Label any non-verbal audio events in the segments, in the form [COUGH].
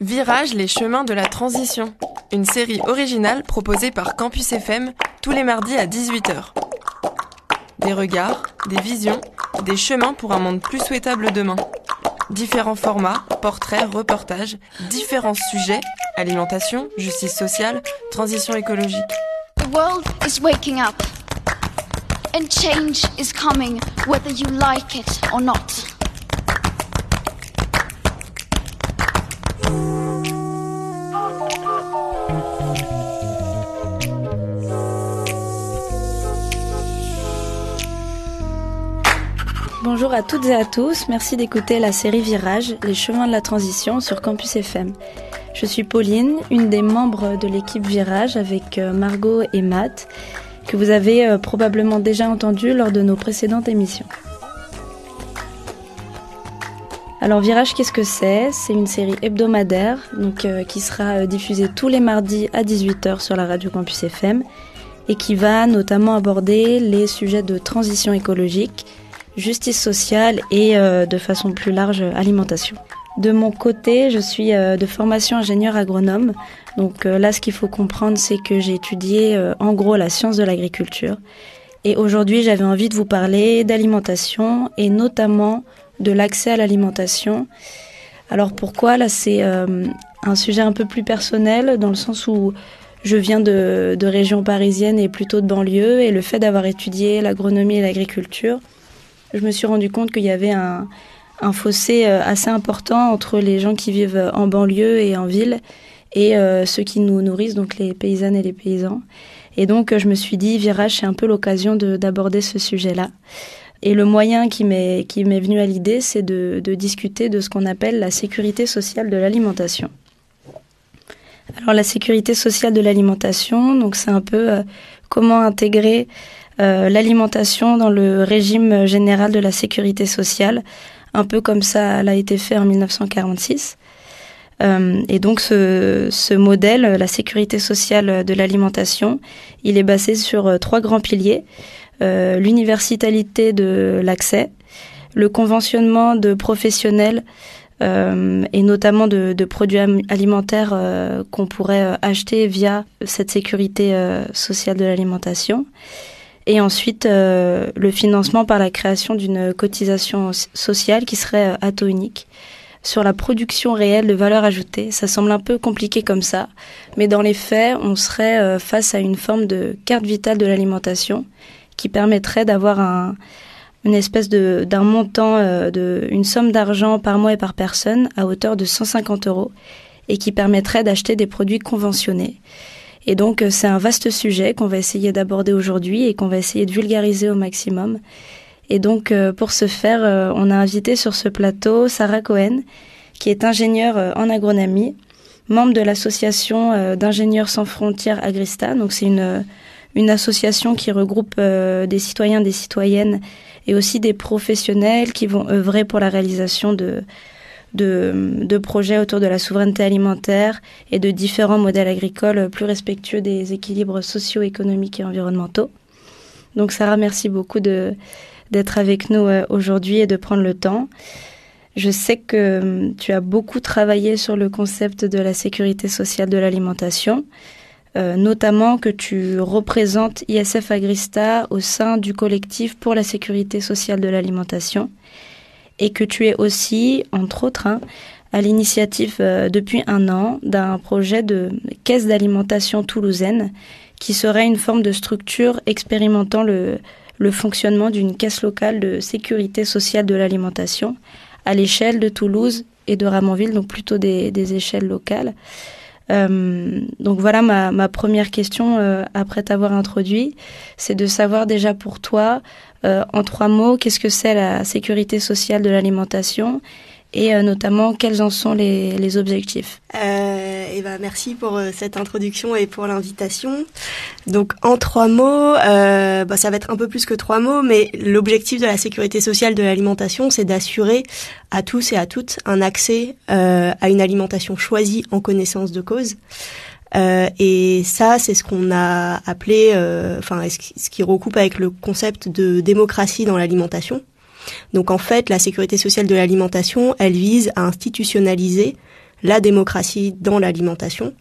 Virage les chemins de la transition, une série originale proposée par Campus FM tous les mardis à 18h. Des regards, des visions, des chemins pour un monde plus souhaitable demain. Différents formats, portraits, reportages, différents sujets, alimentation, justice sociale, transition écologique. The world is waking up. And change is coming whether you like it or not. Bonjour à toutes et à tous, merci d'écouter la série Virage, les chemins de la transition sur Campus FM. Je suis Pauline, une des membres de l'équipe Virage avec euh, Margot et Matt, que vous avez euh, probablement déjà entendu lors de nos précédentes émissions. Alors Virage, qu'est-ce que c'est? C'est une série hebdomadaire euh, qui sera diffusée tous les mardis à 18h sur la radio Campus FM et qui va notamment aborder les sujets de transition écologique, justice sociale et euh, de façon plus large alimentation. De mon côté, je suis euh, de formation ingénieur agronome. Donc euh, là, ce qu'il faut comprendre, c'est que j'ai étudié en gros la science de l'agriculture. Et aujourd'hui, j'avais envie de vous parler d'alimentation et notamment de l'accès à l'alimentation. Alors pourquoi? Là, c'est un sujet un peu plus personnel dans le sens où je viens de, de région parisienne et plutôt de banlieue et le fait d'avoir étudié l'agronomie et l'agriculture, je me suis rendu compte qu'il y avait un, fossé euh, assez important entre les gens qui vivent en banlieue et en ville et euh, ceux qui nous nourrissent, donc les paysannes et les paysans. Et donc je me suis dit, Virage, c'est un peu l'occasion d'aborder ce sujet-là. Et le moyen qui m'est venu à l'idée, c'est de, discuter de ce qu'on appelle la sécurité sociale de l'alimentation. Alors la sécurité sociale de l'alimentation, donc c'est un peu euh, comment intégrer euh, l'alimentation dans le régime général de la sécurité sociale, un peu comme ça l'a été fait en 1946. Euh, et donc ce, modèle, la sécurité sociale de l'alimentation, il est basé sur euh, trois grands piliers. Euh, l'universalité de l'accès, le conventionnement de professionnels et notamment de, produits alimentaires qu'on pourrait acheter via cette sécurité sociale de l'alimentation et ensuite euh, le financement par la création d'une cotisation sociale qui serait euh, à taux unique sur la production réelle de valeur ajoutée. Ça semble un peu compliqué comme ça, mais dans les faits, on serait euh, face à une forme de carte vitale de l'alimentation qui permettrait d'avoir un, une espèce d'un montant une somme d'argent par mois et par personne à hauteur de 150 euros et qui permettrait d'acheter des produits conventionnés et donc euh, c'est un vaste sujet qu'on va essayer d'aborder aujourd'hui et qu'on va essayer de vulgariser au maximum. Et donc euh, pour ce faire, euh, on a invité sur ce plateau Sarah Cohen, qui est ingénieure en agronomie, membre de l'association d'ingénieurs sans frontières Agrista. Donc c'est une une association qui regroupe des citoyens, des citoyennes et aussi des professionnels qui vont œuvrer pour la réalisation de de, projets autour de la souveraineté alimentaire et de différents modèles agricoles plus respectueux des équilibres socio-économiques et environnementaux. Donc Sarah, merci beaucoup de d'être avec nous euh, aujourd'hui et de prendre le temps. Je sais que hum, tu as beaucoup travaillé sur le concept de la sécurité sociale de l'alimentation, euh, notamment que tu représentes ISF Agrista au sein du collectif pour la sécurité sociale de l'alimentation et que tu es aussi, entre autres, hein, à l'initiative euh, depuis un an d'un projet de caisse d'alimentation toulousaine qui serait une forme de structure expérimentant le, fonctionnement d'une caisse locale de sécurité sociale de l'alimentation à l'échelle de Toulouse et de Ramonville, donc plutôt des, échelles locales. Euh, donc voilà ma, ma première question euh, après t'avoir introduit, c'est de savoir déjà pour toi, euh, en trois mots, qu'est-ce que c'est la sécurité sociale de l'alimentation et euh, notamment quels en sont les, objectifs? Euh, et ben merci pour cette introduction et pour l'invitation. Donc en trois mots, bah, ça va être un peu plus que trois mots, mais l'objectif de la sécurité sociale de l'alimentation, c'est d'assurer à tous et à toutes un accès à une alimentation choisie en connaissance de cause. Euh, et ça, c'est ce qu'on a appelé, enfin, ce qui recoupe avec le concept de démocratie dans l'alimentation. Donc en fait, la sécurité sociale de l'alimentation, elle vise à institutionnaliser la démocratie dans l'alimentation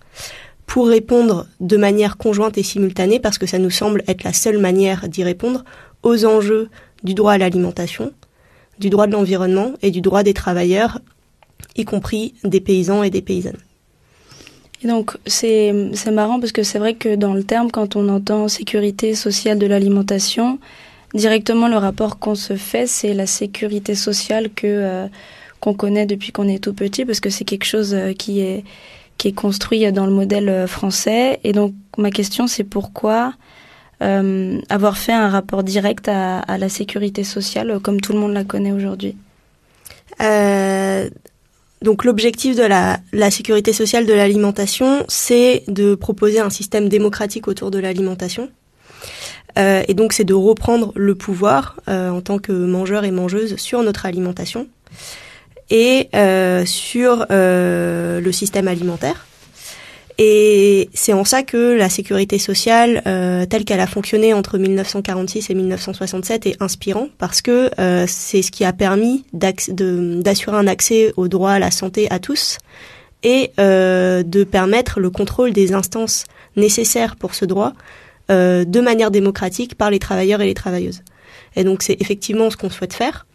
pour répondre de manière conjointe et simultanée, parce que ça nous semble être la seule manière d'y répondre, aux enjeux du droit à l'alimentation, du droit de l'environnement et du droit des travailleurs, y compris des paysans et des paysannes. Et donc c'est marrant parce que c'est vrai que dans le terme, quand on entend sécurité sociale de l'alimentation, directement le rapport qu'on se fait, c'est la sécurité sociale que euh, qu'on connaît depuis qu'on est tout petit, parce que c'est quelque chose euh, qui est qui est construit dans le modèle euh, français. Et donc ma question, c'est pourquoi euh, avoir fait un rapport direct à, à, la sécurité sociale comme tout le monde la connaît aujourd'hui? Euh, donc l'objectif de la, sécurité sociale de l'alimentation, c'est de proposer un système démocratique autour de l'alimentation. Euh, et donc c'est de reprendre le pouvoir euh, en tant que mangeur et mangeuse sur notre alimentation et euh, sur le système alimentaire. Et c'est en ça que la sécurité sociale, euh, telle qu'elle a fonctionné entre 1946 et 1967, est inspirant parce que euh, c'est ce qui a permis d'assurer un accès au droit à la santé à tous et euh, de permettre le contrôle des instances nécessaires pour ce droit euh, de manière démocratique par les travailleurs et les travailleuses. Et donc c'est effectivement ce qu'on souhaite faire.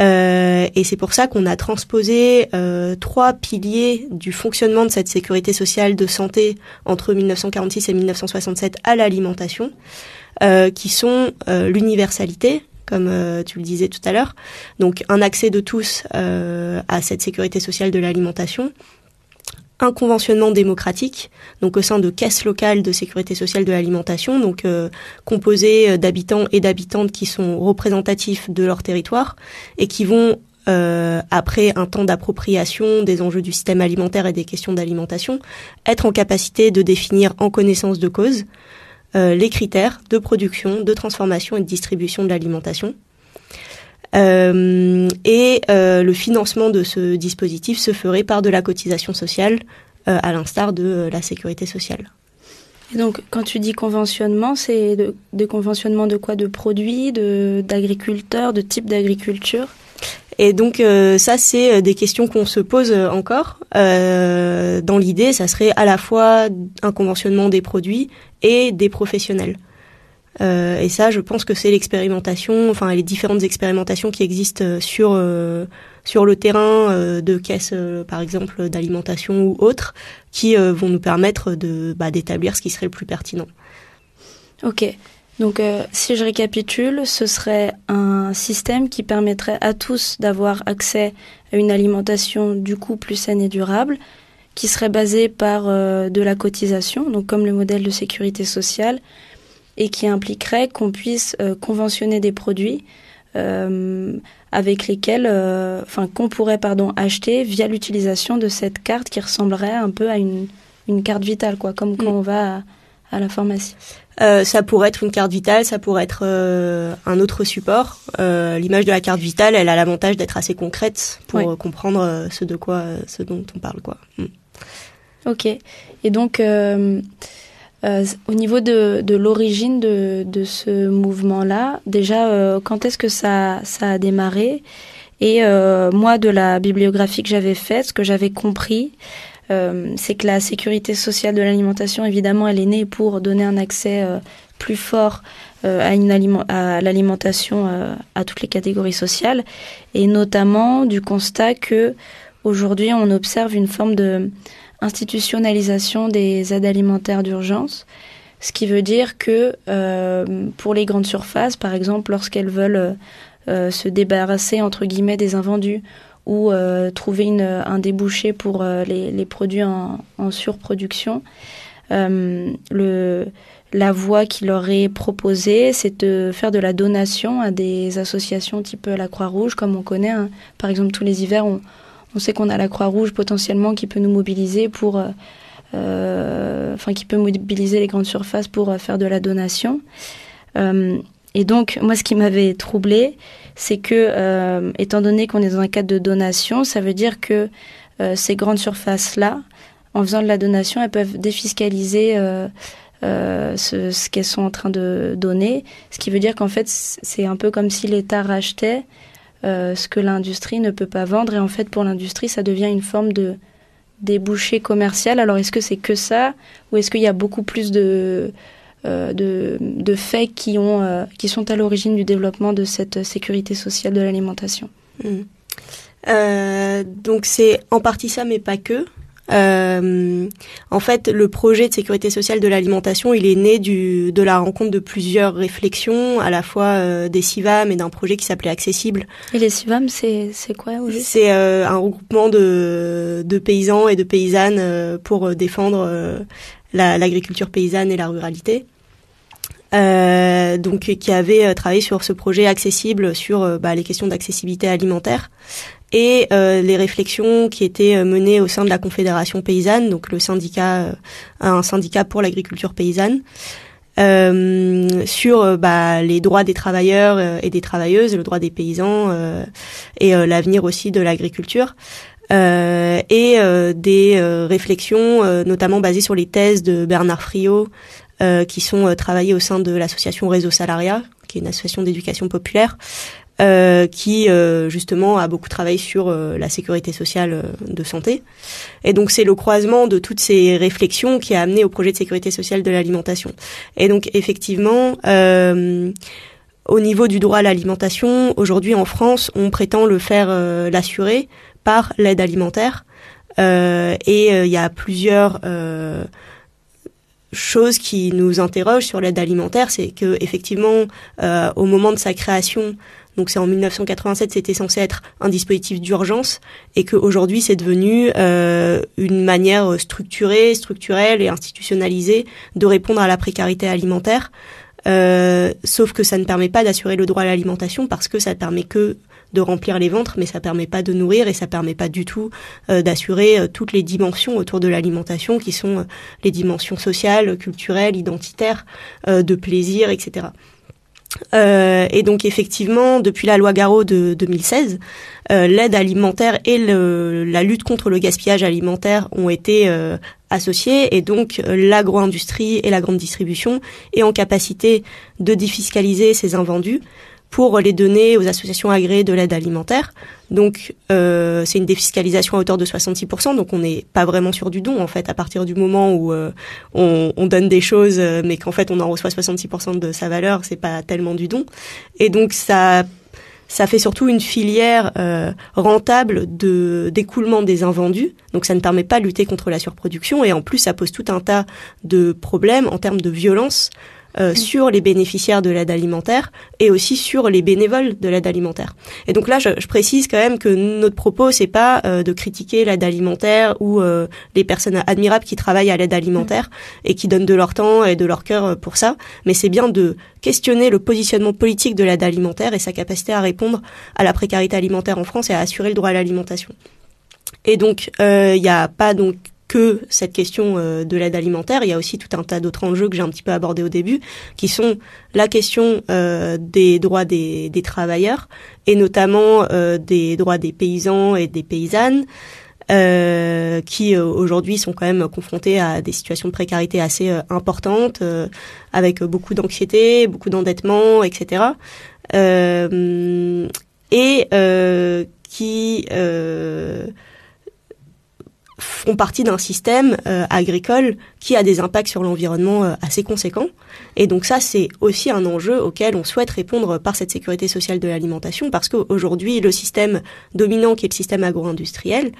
Euh, et c'est pour ça qu'on a transposé euh, trois piliers du fonctionnement de cette sécurité sociale de santé entre 1946 et 1967 à l'alimentation, euh, qui sont l'universalité, comme tu le disais tout à l'heure, donc un accès de tous à cette sécurité sociale de l'alimentation, un conventionnement démocratique, donc au sein de caisses locales de sécurité sociale de l'alimentation, donc euh, composées d'habitants et d'habitantes qui sont représentatifs de leur territoire et qui vont euh, après un temps d'appropriation des enjeux du système alimentaire et des questions d'alimentation, être en capacité de définir en connaissance de cause euh, les critères de production, de transformation et de distribution de l'alimentation. Euh, et euh, le financement de ce dispositif se ferait par de la cotisation sociale, euh, à l'instar de la sécurité sociale. Et donc, quand tu dis conventionnement, c'est de, de, conventionnement de quoi? De produits, de d'agriculteurs, de type d'agriculture? Et donc euh, ça, c'est des questions qu'on se pose encore. Euh, dans l'idée, ça serait à la fois un conventionnement des produits et des professionnels. Euh, et ça, je pense que c'est l'expérimentation, enfin les différentes expérimentations qui existent sur euh, sur le terrain euh, de caisses, euh, par exemple d'alimentation ou autres, qui euh, vont nous permettre de bah, d'établir ce qui serait le plus pertinent. Ok. Donc, si je récapitule, ce serait un système qui permettrait à tous d'avoir accès à une alimentation du coup plus saine et durable, qui serait basée par de la cotisation, donc comme le modèle de sécurité sociale, et qui impliquerait qu'on puisse euh, conventionner des produits euh, avec lesquels, euh, enfin qu'on pourrait pardon acheter via l'utilisation de cette carte qui ressemblerait un peu à une, une carte vitale, quoi, comme quand mm. on va à, à la pharmacie. Euh, ça pourrait être une carte vitale, ça pourrait être euh, un autre support. Euh, L'image de la carte vitale, elle a l'avantage d'être assez concrète pour oui. comprendre ce de quoi, ce dont on parle, quoi. Mm. Ok. Et donc, euh, au niveau de, de l'origine de, de, ce mouvement-là, déjà, euh, quand est-ce que ça, ça a démarré Et euh, moi, de la bibliographie que j'avais faite, ce que j'avais compris, euh, c'est que la sécurité sociale de l'alimentation, évidemment, elle est née pour donner un accès euh, plus fort à, une aliment à l'alimentation à toutes les catégories sociales, et notamment du constat que aujourd'hui, on observe une forme de institutionnalisation des aides alimentaires d'urgence, ce qui veut dire que euh, pour les grandes surfaces, par exemple, lorsqu'elles veulent euh, se débarrasser entre guillemets des invendus ou euh, trouver une, un débouché pour euh, les, les, produits en, surproduction, euh, le, la voie qui leur est proposée, c'est de faire de la donation à des associations type la Croix-Rouge, comme on connaît. Hein. Par exemple, tous les hivers, on, on sait qu'on a la Croix-Rouge potentiellement qui peut nous mobiliser pour, euh, euh, enfin qui peut mobiliser les grandes surfaces pour euh, faire de la donation. Et donc moi, ce qui m'avait troublé, c'est que étant donné qu'on est dans un cadre de donation, ça veut dire que ces grandes surfaces là, en faisant de la donation, elles peuvent défiscaliser. Ce, qu'elles sont en train de donner, ce qui veut dire qu'en fait c'est un peu comme si l'État rachetait ce que l'industrie ne peut pas vendre. Et en fait, pour l'industrie, ça devient une forme de, débouché commercial. Alors est-ce que c'est que ça ou est-ce qu'il y a beaucoup plus de, euh, faits euh, qui sont à l'origine du développement de cette sécurité sociale de l'alimentation? Mmh. euh, Donc c'est en partie ça, mais pas que. Euh, en fait, le projet de sécurité sociale de l'alimentation, il est né du, de la rencontre de plusieurs réflexions, à la fois euh, des CIVAM et d'un projet qui s'appelait Accessible. Et les CIVAM, c'est quoi C'est euh, un regroupement de, de paysans et de paysannes euh, pour défendre l'agriculture paysanne et la ruralité. Euh, donc qui avait travaillé sur ce projet accessible sur bah, les questions d'accessibilité alimentaire et euh, les réflexions qui étaient euh, menées au sein de la Confédération paysanne, donc le syndicat, euh, un syndicat pour l'agriculture paysanne, sur bah, les droits des travailleurs et des travailleuses, le droit des paysans et l'avenir aussi de l'agriculture. Euh, et des réflexions notamment basées sur les thèses de Bernard Friot qui sont travaillées au sein de l'association Réseau Salariat, qui est une association d'éducation populaire, euh, qui euh, justement a beaucoup travaillé sur euh, la sécurité sociale de santé. Et donc c'est le croisement de toutes ces réflexions qui a amené au projet de sécurité sociale de l'alimentation. Et donc effectivement, au niveau du droit à l'alimentation, aujourd'hui en France, on prétend le faire l'assurer par l'aide alimentaire. et il y a plusieurs choses qui nous interrogent sur l'aide alimentaire, c'est que effectivement, au moment de sa création, donc c'est en 1987, c'était censé être un dispositif d'urgence et qu'aujourd'hui c'est devenu euh, une manière structurée, structurelle et institutionnalisée de répondre à la précarité alimentaire. Euh, sauf que ça ne permet pas d'assurer le droit à l'alimentation parce que ça permet que de remplir les ventres, mais ça permet pas de nourrir et ça permet pas du tout euh, d'assurer toutes les dimensions autour de l'alimentation qui sont les dimensions sociales, culturelles, identitaires, de plaisir, etc. Euh, et donc effectivement, depuis la loi Garot de 2016, euh, l'aide alimentaire et la lutte contre le gaspillage alimentaire ont été euh, associées et donc l'agro-industrie et la grande distribution est en capacité de défiscaliser ces invendus pour les donner aux associations agréées de l'aide alimentaire. Donc euh, c'est une défiscalisation à hauteur de 66%, donc on n'est pas vraiment sur du don en fait à partir du moment où euh, on, on, donne des choses euh, mais qu'en fait on en reçoit 66% de sa valeur, c'est pas tellement du don. Et donc ça ça fait surtout une filière euh, rentable de d'écoulement des invendus. Donc ça ne permet pas de lutter contre la surproduction et en plus ça pose tout un tas de problèmes en termes de violence euh, sur les bénéficiaires de l'aide alimentaire et aussi sur les bénévoles de l'aide alimentaire. Et donc là, je, je, précise quand même que notre propos, c'est pas euh, de critiquer l'aide alimentaire ou euh, les personnes admirables qui travaillent à l'aide alimentaire et qui donnent de leur temps et de leur cœur pour ça, mais c'est bien de questionner le positionnement politique de l'aide alimentaire et sa capacité à répondre à la précarité alimentaire en France et à assurer le droit à l'alimentation. Et donc, il n'y a pas donc que cette question euh, de l'aide alimentaire. Il y a aussi tout un tas d'autres enjeux que j'ai un petit peu abordés au début, qui sont la question euh, des droits des, des, travailleurs et notamment euh, des droits des paysans et des paysannes. Euh, qui aujourd'hui sont quand même confrontés à des situations de précarité assez importantes, avec beaucoup d'anxiété, beaucoup d'endettement, etc. et qui font partie d'un système euh, agricole qui a des impacts sur l'environnement euh, assez conséquents. Et donc ça, c'est aussi un enjeu auquel on souhaite répondre par cette sécurité sociale de l'alimentation, parce qu'aujourd'hui, le système dominant, qui est le système agro-industriel,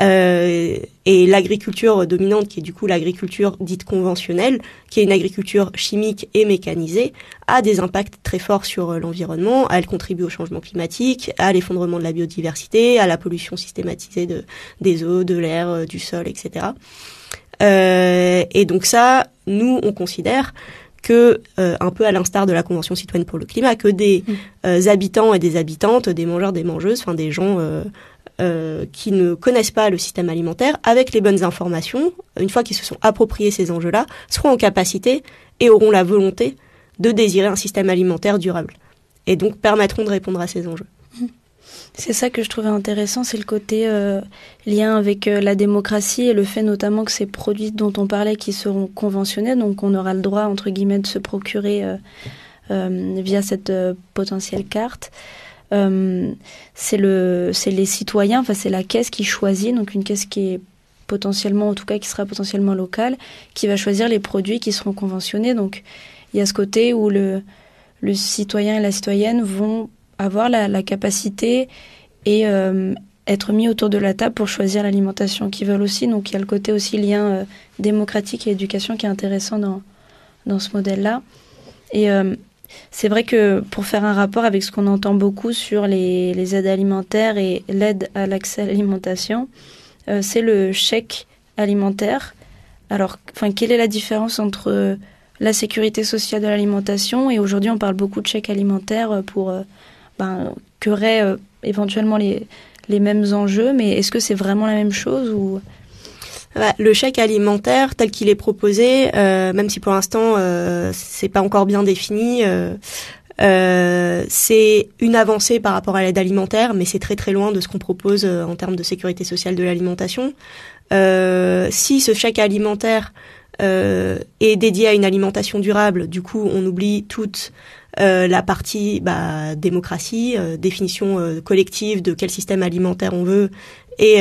euh, et l'agriculture dominante, qui est du coup l'agriculture dite conventionnelle, qui est une agriculture chimique et mécanisée, a des impacts très forts sur euh, l'environnement. Elle contribue au changement climatique, à l'effondrement de la biodiversité, à la pollution systématisée de, des eaux, de l'air, euh, du sol, etc. Euh, et donc ça, nous, on considère que, euh, un peu à l'instar de la Convention citoyenne pour le climat, que des mmh. habitants et des habitantes, des mangeurs, des mangeuses, enfin des gens euh, qui ne connaissent pas le système alimentaire, avec les bonnes informations, une fois qu'ils se sont appropriés ces enjeux-là, seront en capacité et auront la volonté de désirer un système alimentaire durable. Et donc permettront de répondre à ces enjeux. C'est ça que je trouvais intéressant, c'est le côté euh, lien avec euh, la démocratie et le fait notamment que ces produits dont on parlait qui seront conventionnés, donc on aura le droit entre guillemets de se procurer via cette potentielle carte. Euh, c'est le, c'est les citoyens, enfin c'est la caisse qui choisit, donc une caisse qui est potentiellement, en tout cas qui sera potentiellement local, qui va choisir les produits qui seront conventionnés. Donc il y a ce côté où le, le citoyen et la citoyenne vont avoir la, capacité et euh, être mis autour de la table pour choisir l'alimentation qu'ils veulent aussi. Donc il y a le côté aussi lien euh, démocratique et éducation qui est intéressant dans, dans ce modèle-là. Et c'est vrai que pour faire un rapport avec ce qu'on entend beaucoup sur les, aides alimentaires et l'aide à l'accès à l'alimentation, c'est le chèque alimentaire. Alors, enfin, quelle est la différence entre la sécurité sociale de l'alimentation et aujourd'hui on parle beaucoup de chèques alimentaires pour ben, euh, éventuellement les, les mêmes enjeux, mais est-ce que c'est vraiment la même chose ou le chèque alimentaire tel qu'il est proposé, euh, même si pour l'instant euh, c'est pas encore bien défini, euh, c'est une avancée par rapport à l'aide alimentaire, mais c'est très très loin de ce qu'on propose en termes de sécurité sociale de l'alimentation. si ce chèque alimentaire est dédié à une alimentation durable, du coup on oublie toute la partie bah, démocratie, définition collective de quel système alimentaire on veut, et,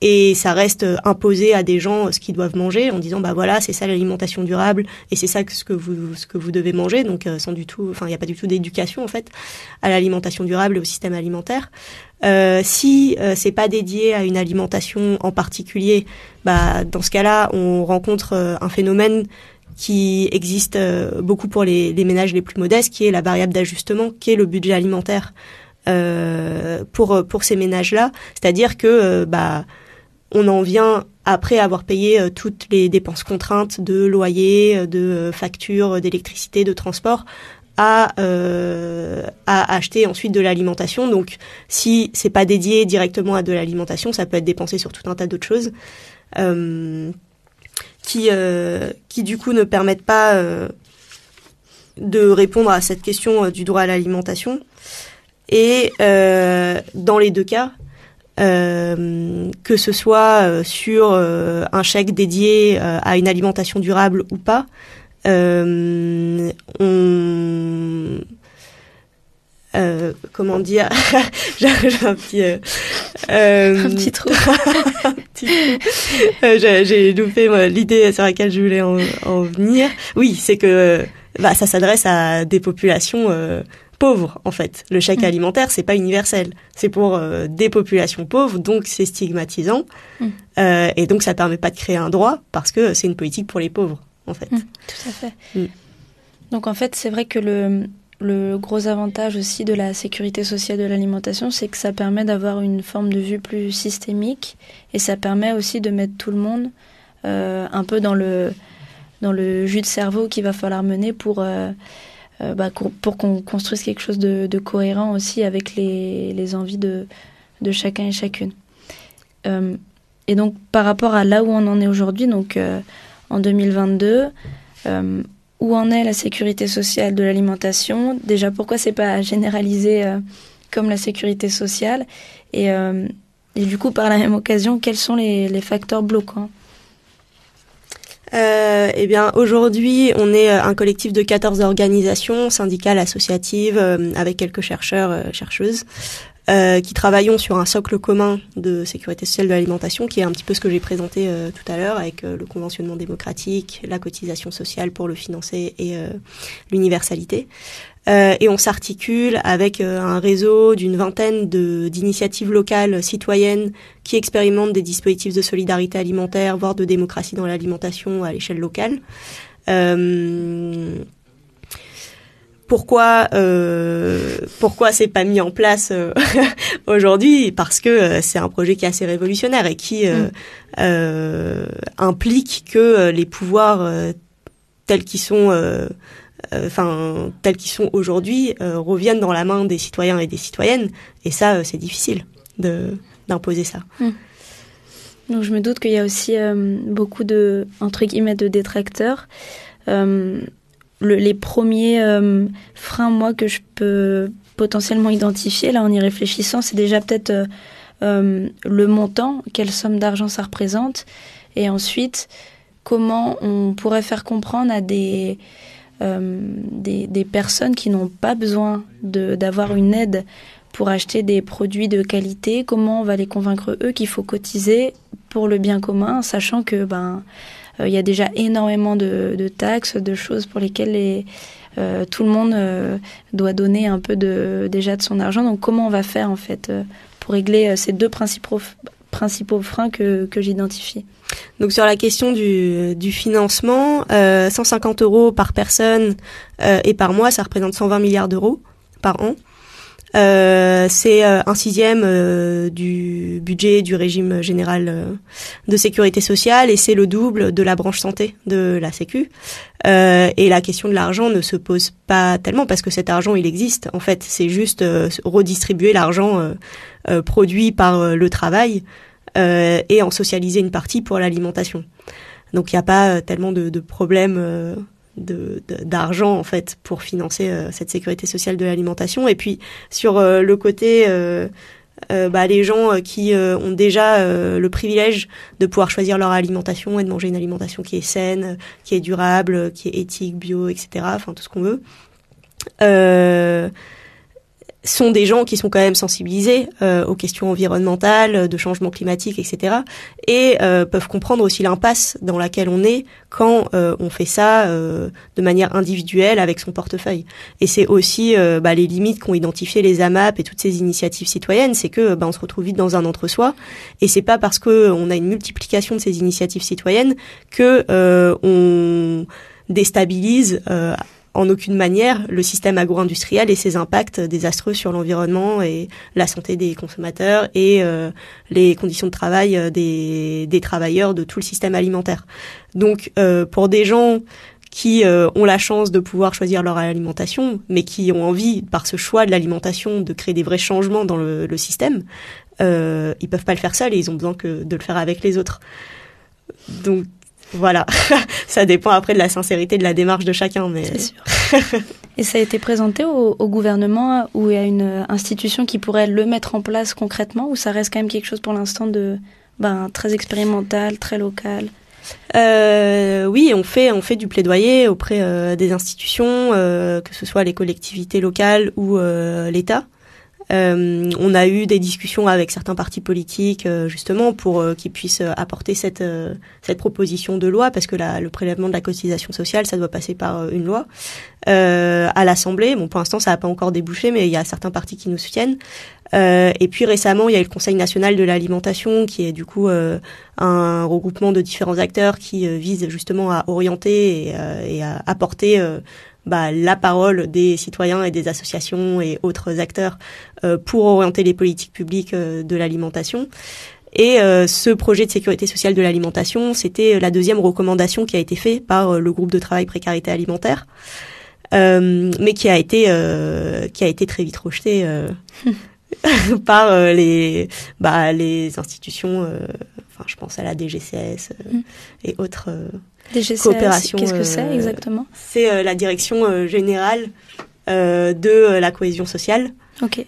et ça reste imposé à des gens ce qu'ils doivent manger en disant bah voilà c'est ça l'alimentation durable et c'est ça ce que vous ce que vous devez manger donc sans du tout enfin il n'y a pas du tout d'éducation en fait à l'alimentation durable et au système alimentaire euh, si euh, c'est pas dédié à une alimentation en particulier bah dans ce cas-là on rencontre un phénomène qui existe euh, beaucoup pour les, ménages les plus modestes, qui est la variable d'ajustement, qui est le budget alimentaire euh, pour pour ces ménages-là. C'est-à-dire que euh, bah on en vient après avoir payé euh, toutes les dépenses contraintes de loyer, de factures, d'électricité, de transport, à, euh, acheter ensuite de l'alimentation. Donc, si c'est pas dédié directement à de l'alimentation, ça peut être dépensé sur tout un tas d'autres choses. Euh, qui, euh, du coup ne permettent pas euh, de répondre à cette question euh, du droit à l'alimentation. Et dans les deux cas, que ce soit sur un chèque dédié à une alimentation durable ou pas, on euh, comment dire [LAUGHS] j'ai un petit euh, euh, un petit trou, [LAUGHS] euh, j'ai loupé l'idée sur laquelle je voulais en, en venir. Oui c'est que bah ça s'adresse à des populations pauvres en fait. Le chèque mm. alimentaire c'est pas universel. C'est pour des populations pauvres donc c'est stigmatisant. Mm. et donc ça permet pas de créer un droit parce que c'est une politique pour les pauvres en fait. Mm, tout à fait. Donc en fait c'est vrai que le le gros avantage aussi de la sécurité sociale de l'alimentation, c'est que ça permet d'avoir une forme de vue plus systémique et ça permet aussi de mettre tout le monde euh, un peu dans le, dans le jus de cerveau qu'il va falloir mener pour, euh, euh, bah, pour qu'on construise quelque chose de, cohérent aussi avec les, envies de, chacun et chacune. et donc par rapport à là où on en est aujourd'hui, donc en 2022, où en est la sécurité sociale de l'alimentation? Déjà, pourquoi c'est pas généralisé euh, comme la sécurité sociale? Et, euh, et, du coup, par la même occasion, quels sont les, les facteurs bloquants? Euh, eh bien, aujourd'hui, on est euh, un collectif de 14 organisations syndicales, associatives, avec quelques chercheurs, chercheuses, euh, qui travaillons sur un socle commun de sécurité sociale de l'alimentation, qui est un petit peu ce que j'ai présenté euh, tout à l'heure, avec euh, le conventionnement démocratique, la cotisation sociale pour le financer et l'universalité. Et on s'articule avec un réseau d'une vingtaine d'initiatives locales citoyennes qui expérimentent des dispositifs de solidarité alimentaire, voire de démocratie dans l'alimentation à l'échelle locale. Pourquoi euh, pourquoi c'est pas mis en place euh, [LAUGHS] aujourd'hui? Parce que euh, c'est un projet qui est assez révolutionnaire et qui euh, mm. implique que les pouvoirs tels qu'ils sont enfin tels qu'ils sont aujourd'hui reviennent dans la main des citoyens et des citoyennes et ça c'est difficile de d'imposer ça. Mm. Donc je me doute qu'il y a aussi beaucoup de entre guillemets de détracteurs les premiers euh, freins, moi, que je peux potentiellement identifier, là, en y réfléchissant, c'est déjà peut-être euh, euh, le montant, quelle somme d'argent ça représente, et ensuite, comment on pourrait faire comprendre à des, des, des, personnes qui n'ont pas besoin d'avoir une aide pour acheter des produits de qualité, comment on va les convaincre eux qu'il faut cotiser pour le bien commun, sachant que ben il y a déjà énormément de, taxes, de choses pour lesquelles les, tout le monde doit donner un peu de, déjà de son argent. Donc comment on va faire en fait pour régler ces deux principaux, principaux freins que, j'identifie donc sur la question du, financement, euh, 150 euros par personne euh, et par mois, ça représente 120 milliards d'euros par an. Euh, c'est euh, un sixième euh, du budget du régime général de sécurité sociale et c'est le double de la branche santé de la Sécu. et la question de l'argent ne se pose pas tellement parce que cet argent il existe. En fait, c'est juste redistribuer l'argent produit par le travail euh, et en socialiser une partie pour l'alimentation. Donc il n'y a pas euh, tellement de, de problèmes euh, d'argent en fait pour financer cette sécurité sociale de l'alimentation. Et puis sur le côté bah, les gens qui ont déjà le privilège de pouvoir choisir leur alimentation et de manger une alimentation qui est saine, qui est durable, qui est éthique, bio, etc. Enfin tout ce qu'on veut. Euh, sont des gens qui sont quand même sensibilisés euh, aux questions environnementales, de changement climatique, etc. Et euh, peuvent comprendre aussi l'impasse dans laquelle on est quand euh, on fait ça de manière individuelle avec son portefeuille. Et c'est aussi bah, les limites qu'ont identifié les AMAP et toutes ces initiatives citoyennes, c'est que bah, on se retrouve vite dans un entre-soi. Et c'est pas parce que on a une multiplication de ces initiatives citoyennes que on déstabilise en aucune manière le système agro-industriel et ses impacts désastreux sur l'environnement et la santé des consommateurs et euh, les conditions de travail euh, des, travailleurs de tout le système alimentaire. Donc euh, pour des gens qui ont la chance de pouvoir choisir leur alimentation, mais qui ont envie, par ce choix de l'alimentation, de créer des vrais changements dans le, le système, euh, ils peuvent pas le faire seuls et ils ont besoin que de le faire avec les autres. Donc voilà, [LAUGHS] ça dépend après de la sincérité de la démarche de chacun. Mais... C'est sûr. [LAUGHS] Et ça a été présenté au, gouvernement ou à une institution qui pourrait le mettre en place concrètement ou ça reste quand même quelque chose pour l'instant de ben, très expérimental, très local? Euh, oui, on fait on fait du plaidoyer auprès euh, des institutions, euh, que ce soit les collectivités locales ou euh, l'État. Euh, on a eu des discussions avec certains partis politiques euh, justement pour euh, qu'ils puissent apporter cette cette proposition de loi parce que la, le prélèvement de la cotisation sociale ça doit passer par une loi à l'Assemblée. Bon pour l'instant ça n'a pas encore débouché mais il y a certains partis qui nous soutiennent. et puis récemment il y a eu le Conseil national de l'alimentation qui est du coup un regroupement de différents acteurs qui vise justement à orienter et, et à apporter bah, la parole des citoyens et des associations et autres acteurs euh, pour orienter les politiques publiques euh, de l'alimentation. Et euh, ce projet de sécurité sociale de l'alimentation, c'était la deuxième recommandation qui a été faite par le groupe de travail précarité alimentaire, mais qui a été qui a été très vite rejeté [LAUGHS] par les bah, les institutions. enfin, je pense à la DGCS mm. et autres coopération. Qu'est-ce que c'est euh, exactement C'est euh, la direction euh, générale de la cohésion sociale.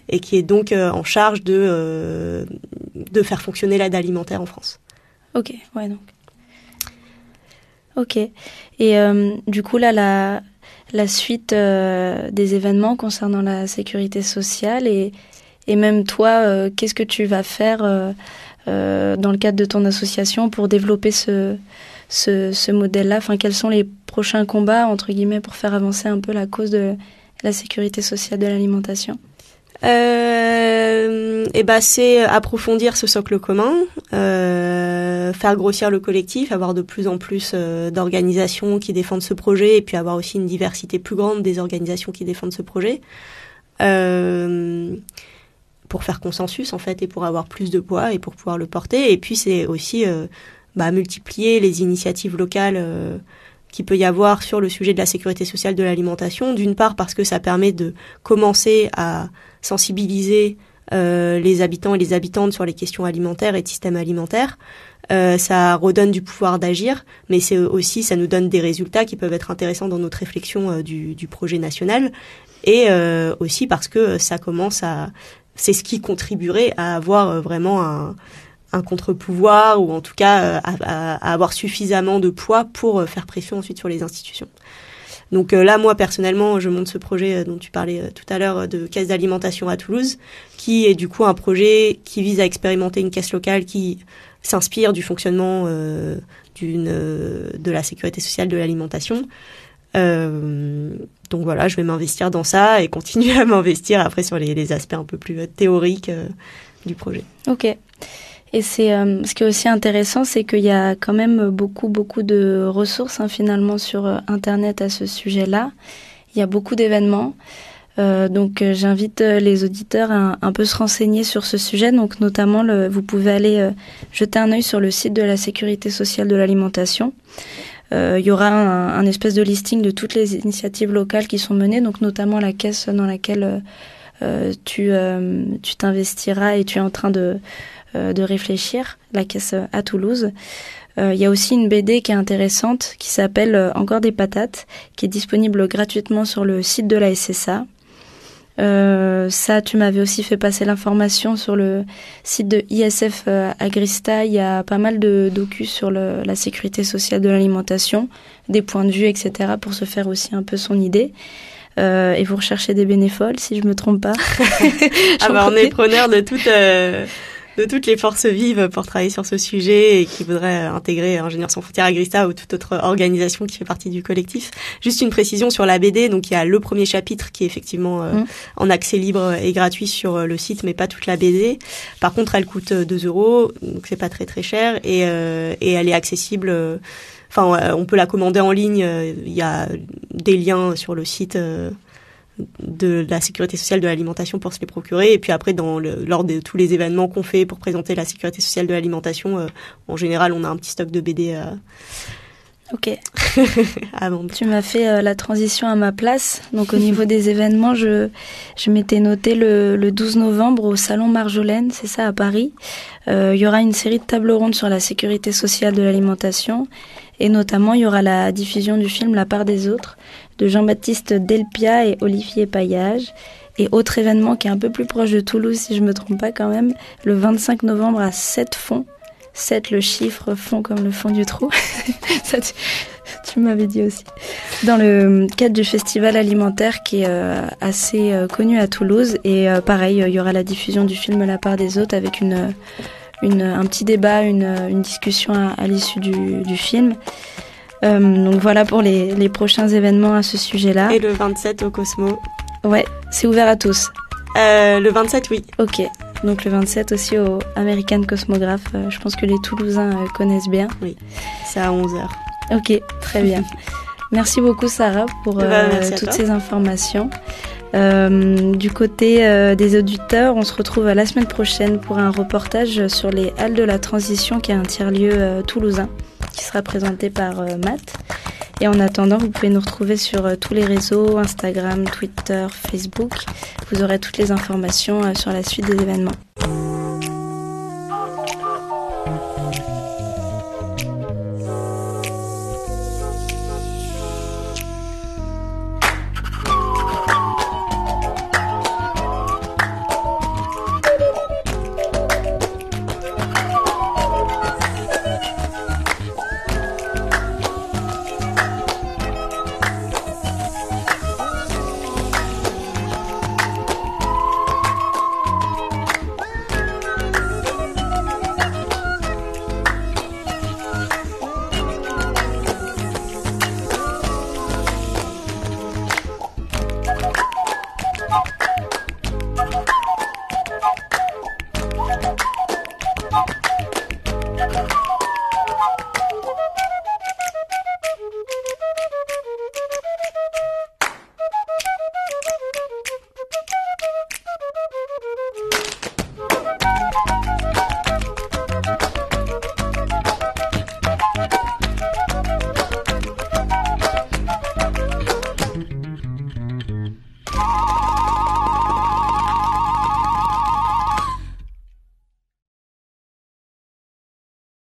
Et qui est donc en charge de, de faire fonctionner l'aide alimentaire en France. Ok, ouais, donc. Ok. Et du coup, là, la, la suite des événements concernant la sécurité sociale et, et même toi, qu'est-ce que tu vas faire dans le cadre de ton association pour développer ce, ce, modèle-là Enfin, quels sont les prochains combats, entre guillemets, pour faire avancer un peu la cause de la sécurité sociale de l'alimentation? Euh, et eh ben c'est approfondir ce socle commun, euh, faire grossir le collectif, avoir de plus en plus euh, d'organisations qui défendent ce projet, et puis avoir aussi une diversité plus grande des organisations qui défendent ce projet, euh, pour faire consensus en fait et pour avoir plus de poids et pour pouvoir le porter. Et puis c'est aussi euh, bah, multiplier les initiatives locales euh, qu'il peut y avoir sur le sujet de la sécurité sociale de l'alimentation. D'une part parce que ça permet de commencer à sensibiliser euh, les habitants et les habitantes sur les questions alimentaires et de système alimentaire. Euh, ça redonne du pouvoir d'agir, mais c'est aussi ça nous donne des résultats qui peuvent être intéressants dans notre réflexion euh, du, du, projet national, et euh, aussi parce que ça commence à, c'est ce qui contribuerait à avoir vraiment un, un contre-pouvoir ou en tout cas euh, à, avoir suffisamment de poids pour euh, faire pression ensuite sur les institutions. Donc là, moi personnellement, je monte ce projet dont tu parlais tout à l'heure de caisse d'alimentation à Toulouse, qui est du coup un projet qui vise à expérimenter une caisse locale qui s'inspire du fonctionnement de la sécurité sociale de l'alimentation. Euh, donc voilà, je vais m'investir dans ça et continuer [LAUGHS] à m'investir après sur les, aspects un peu plus euh, théoriques euh, du projet. Ok. Et c'est ce qui est aussi intéressant, c'est qu'il y a quand même beaucoup beaucoup de ressources hein, finalement sur Internet à ce sujet-là. Il y a beaucoup d'événements. donc j'invite les auditeurs à un, peu se renseigner sur ce sujet. Donc notamment, le, vous pouvez aller jeter un œil sur le site de la Sécurité sociale de l'alimentation. Euh, il y aura un, espèce de listing de toutes les initiatives locales qui sont menées, donc notamment la caisse dans laquelle euh, euh, tu tu t'investiras et tu es en train de de réfléchir, la caisse à Toulouse. Il y a aussi une BD qui est intéressante qui s'appelle Encore des patates, qui est disponible gratuitement sur le site de la SSA. Euh, ça, tu m'avais aussi fait passer l'information sur le site de ISF euh, Agrista. Il y a pas mal de docus sur le, la sécurité sociale de l'alimentation, des points de vue, etc., pour se faire aussi un peu son idée. Euh, et vous recherchez des bénévoles, si je me trompe pas. [LAUGHS] [LAUGHS] ah bah, on est preneur de toute euh, de toutes les forces vives pour travailler sur ce sujet et qui voudraient intégrer Ingénieurs sans frontières Agrista ou toute autre organisation qui fait partie du collectif. Juste une précision sur la BD, donc il y a le premier chapitre qui est effectivement euh, mmh. en accès libre et gratuit sur euh, le site, mais pas toute la BD. Par contre, elle coûte 2 euros, donc c'est pas très très cher et, euh, et elle est accessible. Enfin, on peut la commander en ligne. Il y a des liens sur le site de la sécurité sociale de l'alimentation pour se les procurer. Et puis après, dans le, lors de tous les événements qu'on fait pour présenter la sécurité sociale de l'alimentation, euh, en général, on a un petit stock de BD. Euh, ok. [LAUGHS] tu m'as fait euh, la transition à ma place. Donc au niveau des événements, je, je m'étais noté le, le 12 novembre au Salon Marjolaine, c'est ça, à Paris. Il y aura une série de tables rondes sur la sécurité sociale de l'alimentation. Et notamment, il y aura la diffusion du film La part des autres de Jean-Baptiste Delpia et Olivier Paillage. Et autre événement qui est un peu plus proche de Toulouse, si je me trompe pas quand même, le 25 novembre à 7 fonds. 7 le chiffre, fond comme le fond du trou. [LAUGHS] Tu, m'avais dit aussi. Dans le cadre du festival alimentaire qui est euh, assez euh, connu à Toulouse. Et euh, pareil, il y aura la diffusion du film La part des autres avec une, une un petit débat, une, une discussion à, l'issue du, du film. Euh, donc voilà pour les, les, prochains événements à ce sujet-là. Et le 27 au Cosmo. Ouais, c'est ouvert à tous. Euh, le 27, oui. Ok. Donc le 27 aussi au American Cosmograph. Euh, je pense que les Toulousains euh, connaissent bien. Oui, c'est à 11h. Ok, très bien. [LAUGHS] Merci beaucoup Sarah pour bah, toutes ces informations. Euh, du côté euh, des auditeurs, on se retrouve la semaine prochaine pour un reportage sur les Halles de la Transition, qui est un tiers-lieu euh, toulousain, qui sera présenté par Matt. Et en attendant, vous pouvez nous retrouver sur tous les réseaux, Instagram, Twitter, Facebook. Vous aurez toutes les informations sur la suite des événements.